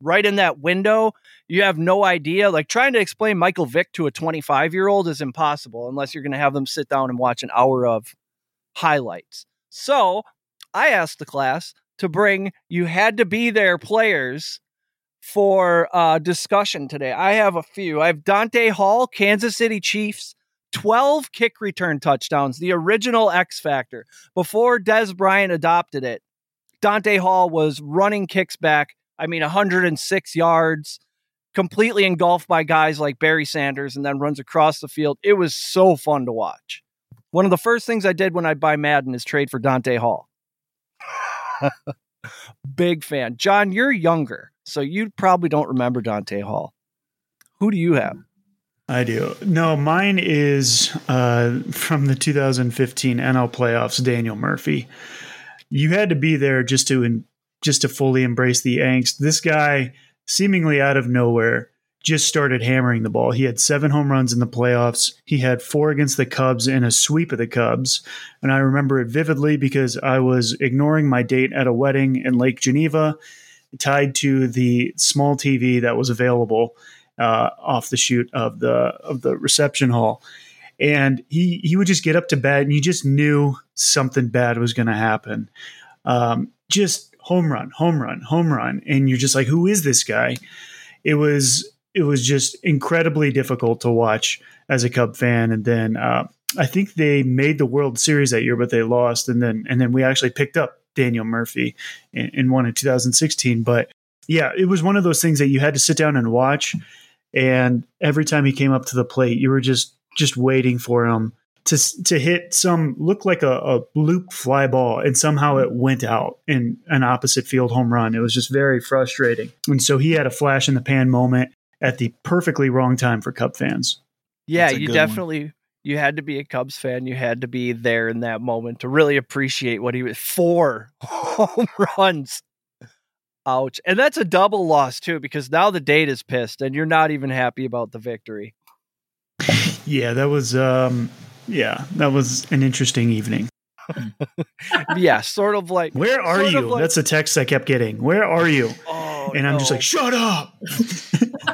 right in that window, you have no idea. Like trying to explain Michael Vick to a 25 year old is impossible unless you're going to have them sit down and watch an hour of highlights. So I asked the class to bring you had to be there players for uh, discussion today. I have a few. I have Dante Hall, Kansas City Chiefs. 12 kick return touchdowns, the original X Factor. Before Dez Bryant adopted it, Dante Hall was running kicks back. I mean, 106 yards, completely engulfed by guys like Barry Sanders and then runs across the field. It was so fun to watch. One of the first things I did when I buy Madden is trade for Dante Hall. (laughs) Big fan. John, you're younger, so you probably don't remember Dante Hall. Who do you have? I do. No, mine is uh, from the 2015 NL playoffs. Daniel Murphy. You had to be there just to just to fully embrace the angst. This guy, seemingly out of nowhere, just started hammering the ball. He had seven home runs in the playoffs. He had four against the Cubs in a sweep of the Cubs. And I remember it vividly because I was ignoring my date at a wedding in Lake Geneva, tied to the small TV that was available uh, off the shoot of the of the reception hall. And he he would just get up to bed, and you just knew something bad was going to happen. Um, just home run, home run, home run, and you're just like, who is this guy? It was it was just incredibly difficult to watch as a Cub fan. And then uh, I think they made the World Series that year, but they lost. And then and then we actually picked up Daniel Murphy and, and won in 2016. But yeah, it was one of those things that you had to sit down and watch and every time he came up to the plate, you were just just waiting for him to to hit some look like a, a loop fly ball, and somehow it went out in an opposite field home run. It was just very frustrating, and so he had a flash in the pan moment at the perfectly wrong time for Cub fans. Yeah, you definitely. One. You had to be a Cubs fan. You had to be there in that moment to really appreciate what he was. Four (laughs) home runs Ouch. And that's a double loss too, because now the date is pissed and you're not even happy about the victory. Yeah, that was um yeah, that was an interesting evening. (laughs) yeah, sort of like Where are you? Like, that's a text I kept getting. Where are you? Oh, and I'm no. just like, shut up.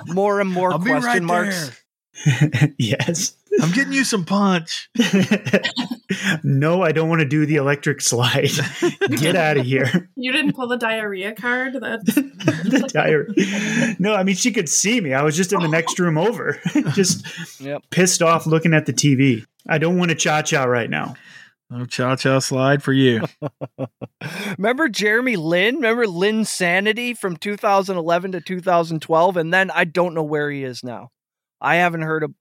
more and more (laughs) I'll question right marks. (laughs) yes. I'm getting you some punch. (laughs) no, I don't want to do the electric slide. (laughs) Get out of here. You didn't pull the diarrhea card? (laughs) the diarrhea. No, I mean, she could see me. I was just in the next room over, just yep. pissed off looking at the TV. I don't want to cha cha right now. No cha cha slide for you. Remember Jeremy Lin? Remember Linsanity from 2011 to 2012? And then I don't know where he is now. I haven't heard of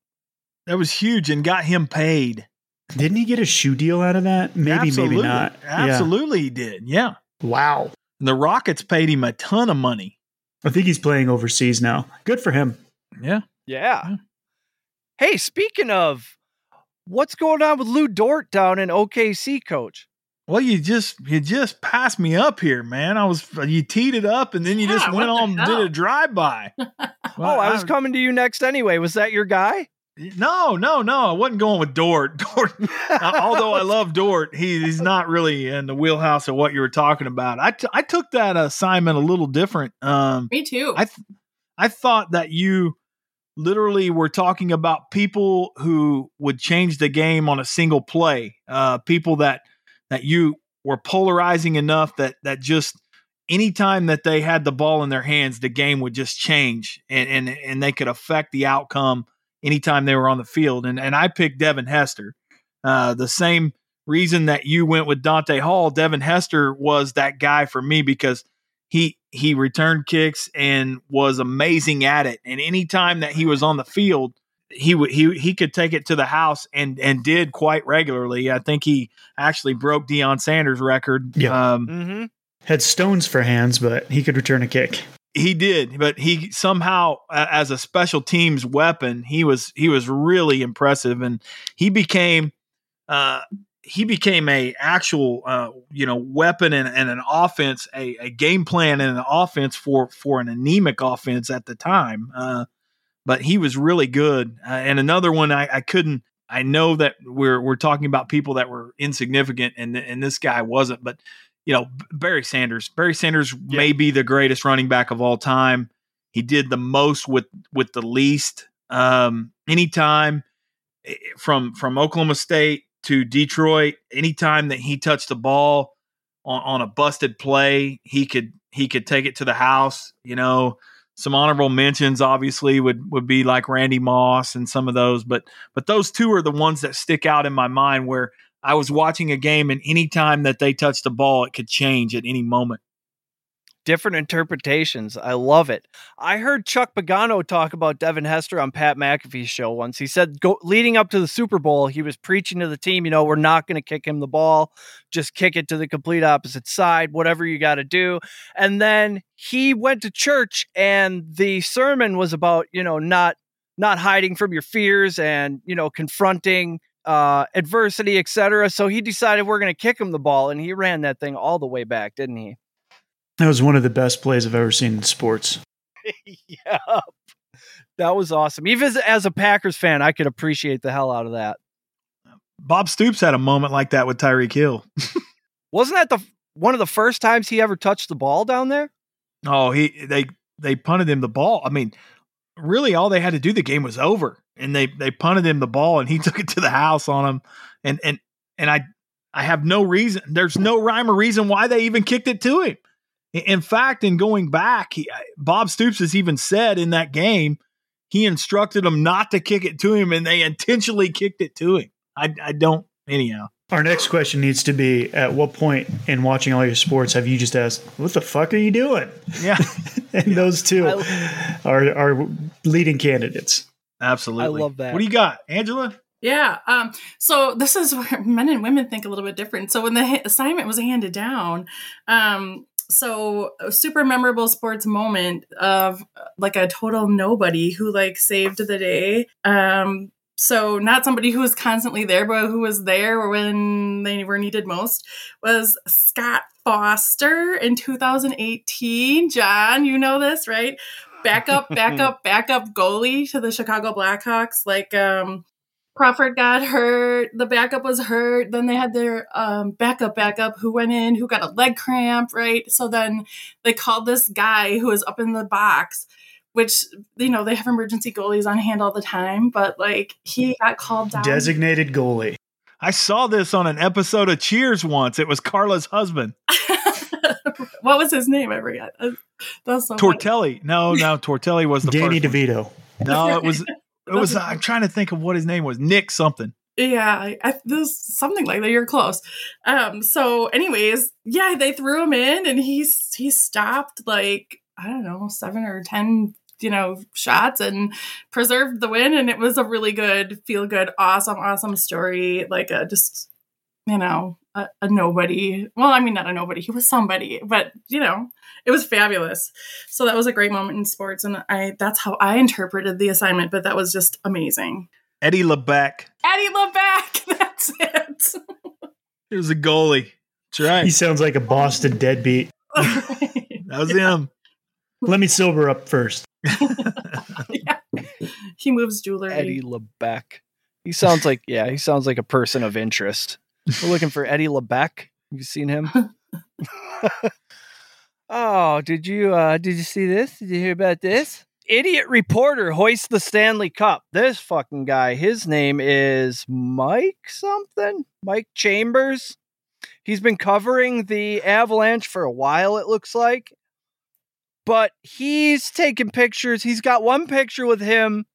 that was huge and got him paid. Didn't he get a shoe deal out of that? Maybe, Absolutely. maybe not. Absolutely, yeah. he did. Yeah. Wow. And the Rockets paid him a ton of money. I think he's playing overseas now. Good for him. Yeah. Yeah. yeah. Hey, speaking of, what's going on with Lu Dort down in OKC, coach? Well, you just you just passed me up here, man. I was you teed it up and then you yeah, just went on and did a drive by. (laughs) well, oh, I was I, coming to you next anyway. Was that your guy? No, no, no. I wasn't going with Dort. (laughs) Dort, although I (laughs) love Dort, he, he's not really in the wheelhouse of what you were talking about. I, t- I took that assignment a little different. Um, Me too. I th- I thought that you literally were talking about people who would change the game on a single play. Uh, people that that you were polarizing enough that that just anytime that they had the ball in their hands, the game would just change and and and they could affect the outcome anytime they were on the field. And and I picked Devin Hester. Uh, the same reason that you went with Dante Hall, Devin Hester was that guy for me because he he returned kicks and was amazing at it. And anytime that he was on the field, he would he he could take it to the house and and did quite regularly. I think he actually broke Deion Sanders' record. Yeah. Um, mm-hmm. Had stones for hands, but he could return a kick. He did, but he somehow, as a special teams weapon, he was he was really impressive, and he became uh, he became a actual uh, you know weapon and, and an offense, a, a, game plan and an offense for for an anemic offense at the time. Uh, but he was really good, uh, and another one I, I couldn't. I know that we're we're talking about people that were insignificant, and and this guy wasn't, but you know, Barry Sanders. Barry Sanders yeah. may be the greatest running back of all time. He did the most with with the least. Um, anytime eh, from from Oklahoma State to Detroit, anytime that he touched the ball on, on a busted play, he could he could take it to the house. You know, some honorable mentions obviously would would be like Randy Moss and some of those, but but those two are the ones that stick out in my mind where I was watching a game, and any time that they touched the ball, it could change at any moment. different interpretations. I love it. I heard Chuck Pagano talk about Devin Hester on Pat McAfee's show once. He said, go, leading up to the Super Bowl, he was preaching to the team, you know, we're not going to kick him the ball, just kick it to the complete opposite side, whatever you got to do. And then he went to church, and the sermon was about, you know, not not hiding from your fears and you know confronting uh, adversity, etc. So he decided we're going to kick him the ball, and he ran that thing all the way back, didn't he? That was one of the best plays I've ever seen in sports. (laughs) yeah, that was awesome. Even as, as, a Packers fan, I could appreciate the hell out of that. Bob Stoops had a moment like that with Tyreek Hill. (laughs) Wasn't that the one of the first times he ever touched the ball down there? Oh, he they they punted him the ball. I mean, really, all they had to do, the game was over and they they punted him the ball and he (laughs) took it to the house on him and and and I I have no reason there's no rhyme or reason why they even kicked it to him. In fact, in going back, he, Bob Stoops has even said in that game he instructed them not to kick it to him and they intentionally kicked it to him. I I don't anyhow. Our next question needs to be at what point in watching all your sports have you just asked, what the fuck are you doing? Yeah. (laughs) and yeah. those two are, are leading candidates. Absolutely. I love that. What do you got, Angela? Yeah. Um, so this is (laughs) where men and women think a little bit different. So when the assignment was handed down, um, so a super memorable sports moment of like a total nobody who like saved the day. Um, so not somebody who was constantly there, but who was there when they were needed most was Scott Foster in 2018. John, you know this, right? Backup, (laughs) backup, backup goalie to the Chicago Blackhawks. Like um, Crawford got hurt, the backup was hurt. Then they had their um, backup, backup who went in, who got a leg cramp, right? So then they called this guy who was up in the box. Which you know they have emergency goalies on hand all the time, but like he got called down. Designated goalie. I saw this on an episode of Cheers once. It was Carla's husband. (laughs) what was his name? I forgot. (laughs) That's so Tortelli. Funny. No, no, (laughs) Tortelli was the Danny DeVito. One. No, it was. (laughs) It was. I'm trying to think of what his name was. Nick something. Yeah, I, I, this something like that. You're close. Um. So, anyways, yeah, they threw him in, and he's he stopped like I don't know seven or ten you know shots and preserved the win and it was a really good feel good awesome awesome story like a just you know a, a, nobody. Well, I mean, not a nobody. He was somebody, but you know, it was fabulous. So that was a great moment in sports, and I that's how I interpreted the assignment. But that was just amazing. Eddie LeBec. Eddie LeBec. (laughs) That's it. he was a goalie. That's right. He sounds like a Boston deadbeat. (laughs) that was him. Let me sober up first. (laughs) yeah. He moves jewelry. Eddie LeBec. He sounds like yeah. He sounds like a person of interest. We're looking for Eddie LeBec. Have you seen him? (laughs) (laughs) oh, did you uh did you see this? Did you hear about this? Idiot reporter hoists the Stanley Cup. This fucking guy, his name is Mike something? Mike Chambers. He's been covering the Avalanche for a while, it looks like. But he's taking pictures. He's got one picture with him,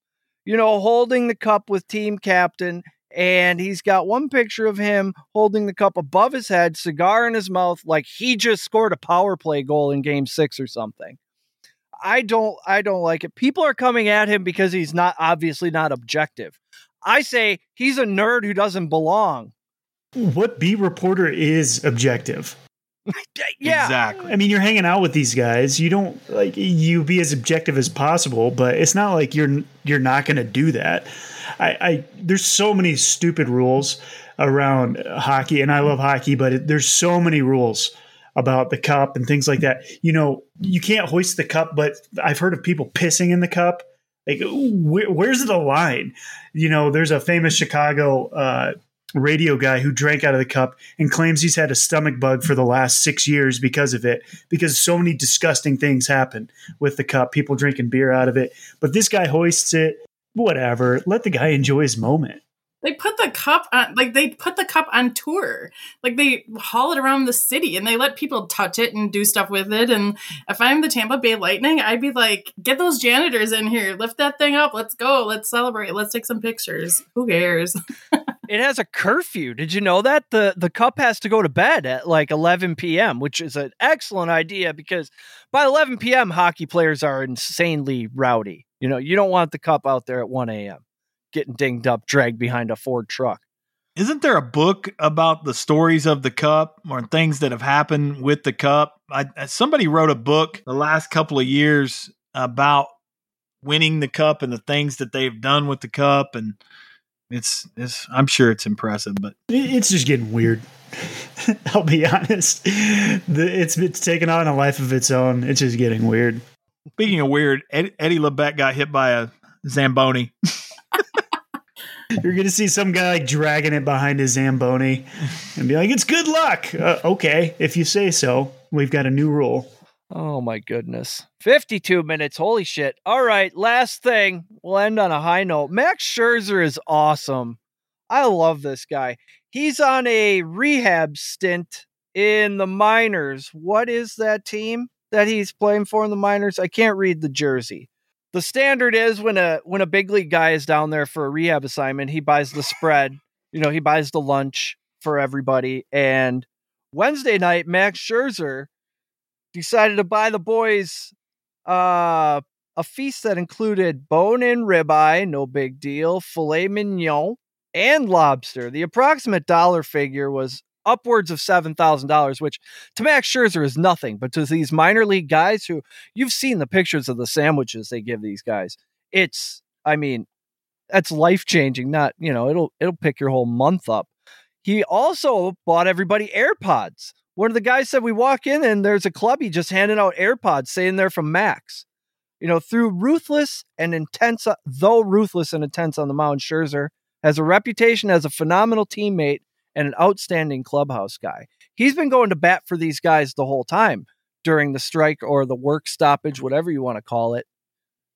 you know, holding the cup with team captain and he's got one picture of him holding the cup above his head, cigar in his mouth, like he just scored a power play goal in game six or something. I don't I don't like it. People are coming at him because he's not obviously not objective. I say he's a nerd who doesn't belong. What beat reporter is objective? (laughs) yeah. Exactly. I mean, you're hanging out with these guys. You don't like you be as objective as possible, but it's not like you're you're not going to do that. I, I there's so many stupid rules around hockey, and I love hockey, but it, there's so many rules about the cup and things like that. You know, you can't hoist the cup, but I've heard of people pissing in the cup. Like, where, where's the line? You know, there's a famous Chicago uh, radio guy who drank out of the cup and claims he's had a stomach bug for the last six years because of it, because so many disgusting things happen with the cup, people drinking beer out of it. But this guy hoists it whatever. Let the guy enjoy his moment. They put the cup on, like they put the cup on tour. Like they haul it around the city and they let people touch it and do stuff with it. And if I'm the Tampa Bay Lightning, I'd be like, get those janitors in here, lift that thing up, let's go, let's celebrate, let's take some pictures. Who cares? (laughs) it has a curfew. Did you know that the the cup has to go to bed at like 11 p.m., which is an excellent idea because by 11 p.m. hockey players are insanely rowdy. You know, you don't want the cup out there at 1 a.m. getting dinged up, dragged behind a Ford truck. Isn't there a book about the stories of the cup or things that have happened with the cup? I, somebody wrote a book the last couple of years about winning the cup and the things that they've done with the cup and it's it's I'm sure it's impressive, but it's just getting weird. (laughs) I'll be honest. The, it's it's taken on a life of its own. It's just getting weird. Speaking of weird, Eddie, Eddie Lebec got hit by a Zamboni. You're gonna see some guy like dragging it behind his Zamboni and be like, "It's good luck." Uh, okay, if you say so. We've got a new rule. Oh my goodness. 52 minutes. Holy shit. All right, last thing. We'll end on a high note. Max Scherzer is awesome. I love this guy. He's on a rehab stint in the minors. What is that team that he's playing for in the minors? I can't read the jersey. The standard is when a when a big league guy is down there for a rehab assignment, he buys the spread. You know, he buys the lunch for everybody. And Wednesday night, Max Scherzer decided to buy the boys uh, a feast that included bone in ribeye, no big deal, filet mignon, and lobster. The approximate dollar figure was upwards of $7,000, which to Max Scherzer is nothing, but to these minor league guys who you've seen the pictures of the sandwiches they give these guys. It's, I mean, that's life changing. Not, you know, it'll, it'll pick your whole month up. He also bought everybody AirPods. One of the guys said we walk in and there's a clubby just handing out AirPods saying they're from Max. You know, through ruthless and intense, though ruthless and intense on the mound, Scherzer has a reputation as a phenomenal teammate and an outstanding clubhouse guy. He's been going to bat for these guys the whole time during the strike or the work stoppage, whatever you want to call it,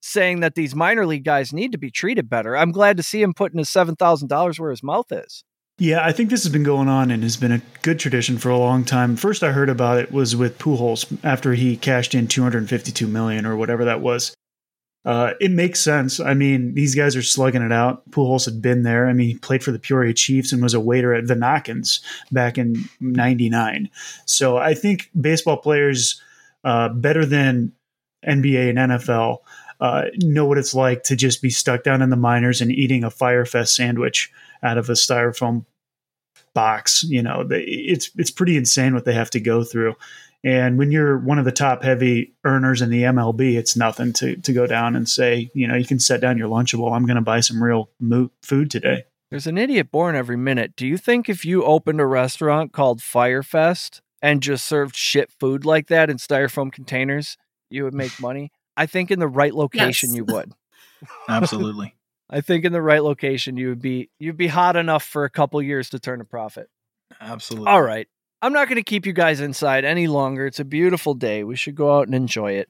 saying that these minor league guys need to be treated better. I'm glad to see him putting his $7,000 where his mouth is. Yeah, I think this has been going on and has been a good tradition for a long time. First, I heard about it was with Pujols after he cashed in 252 million or whatever that was. Uh, it makes sense. I mean, these guys are slugging it out. Pujols had been there. I mean, he played for the Peoria Chiefs and was a waiter at Vanakins back in '99. So I think baseball players uh, better than NBA and NFL uh, know what it's like to just be stuck down in the minors and eating a Firefest sandwich out of a styrofoam box. You know, they, it's it's pretty insane what they have to go through. And when you're one of the top heavy earners in the MLB, it's nothing to to go down and say, you know, you can set down your Lunchable. I'm going to buy some real mo- food today. There's an idiot born every minute. Do you think if you opened a restaurant called Firefest and just served shit food like that in styrofoam containers, you would make (sighs) money? I think in the right location yes. you would. (laughs) Absolutely. I think in the right location you would be you'd be hot enough for a couple years to turn a profit. Absolutely. All right. I'm not going to keep you guys inside any longer. It's a beautiful day. We should go out and enjoy it.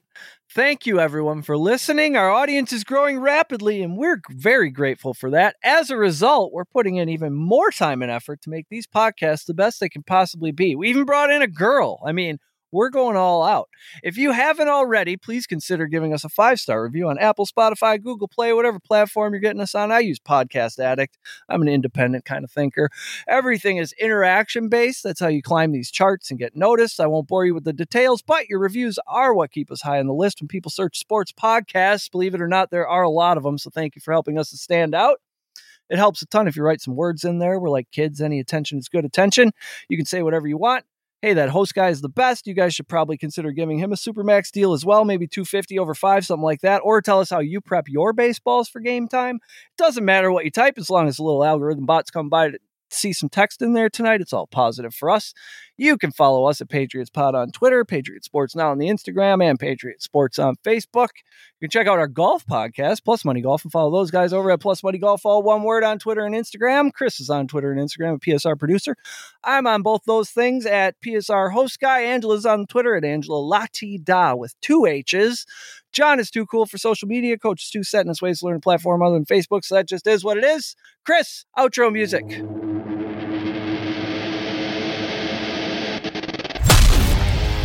Thank you, everyone, for listening. Our audience is growing rapidly, and we're very grateful for that. As a result, we're putting in even more time and effort to make these podcasts the best they can possibly be. We even brought in a girl. I mean, we're going all out. If you haven't already, please consider giving us a five star review on Apple, Spotify, Google Play, whatever platform you're getting us on. I use Podcast Addict. I'm an independent kind of thinker. Everything is interaction based. That's how you climb these charts and get noticed. I won't bore you with the details, but your reviews are what keep us high on the list when people search sports podcasts. Believe it or not, there are a lot of them. So thank you for helping us to stand out. It helps a ton if you write some words in there. We're like kids, any attention is good attention. You can say whatever you want hey, that host guy is the best. You guys should probably consider giving him a Supermax deal as well, maybe 250 over five, something like that. Or tell us how you prep your baseballs for game time. It doesn't matter what you type as long as a little algorithm bots come by to see some text in there tonight. It's all positive for us. You can follow us at Patriots Pod on Twitter, Patriot Sports Now on the Instagram, and Patriot Sports on Facebook. You can check out our golf podcast, Plus Money Golf, and follow those guys over at Plus Money Golf, all one word on Twitter and Instagram. Chris is on Twitter and Instagram a PSR Producer. I'm on both those things at PSR Host Guy. Angela's on Twitter at Angela Latida with two H's. John is too cool for social media. Coach is too set in his ways to learn a platform other than Facebook, so that just is what it is. Chris, outro music.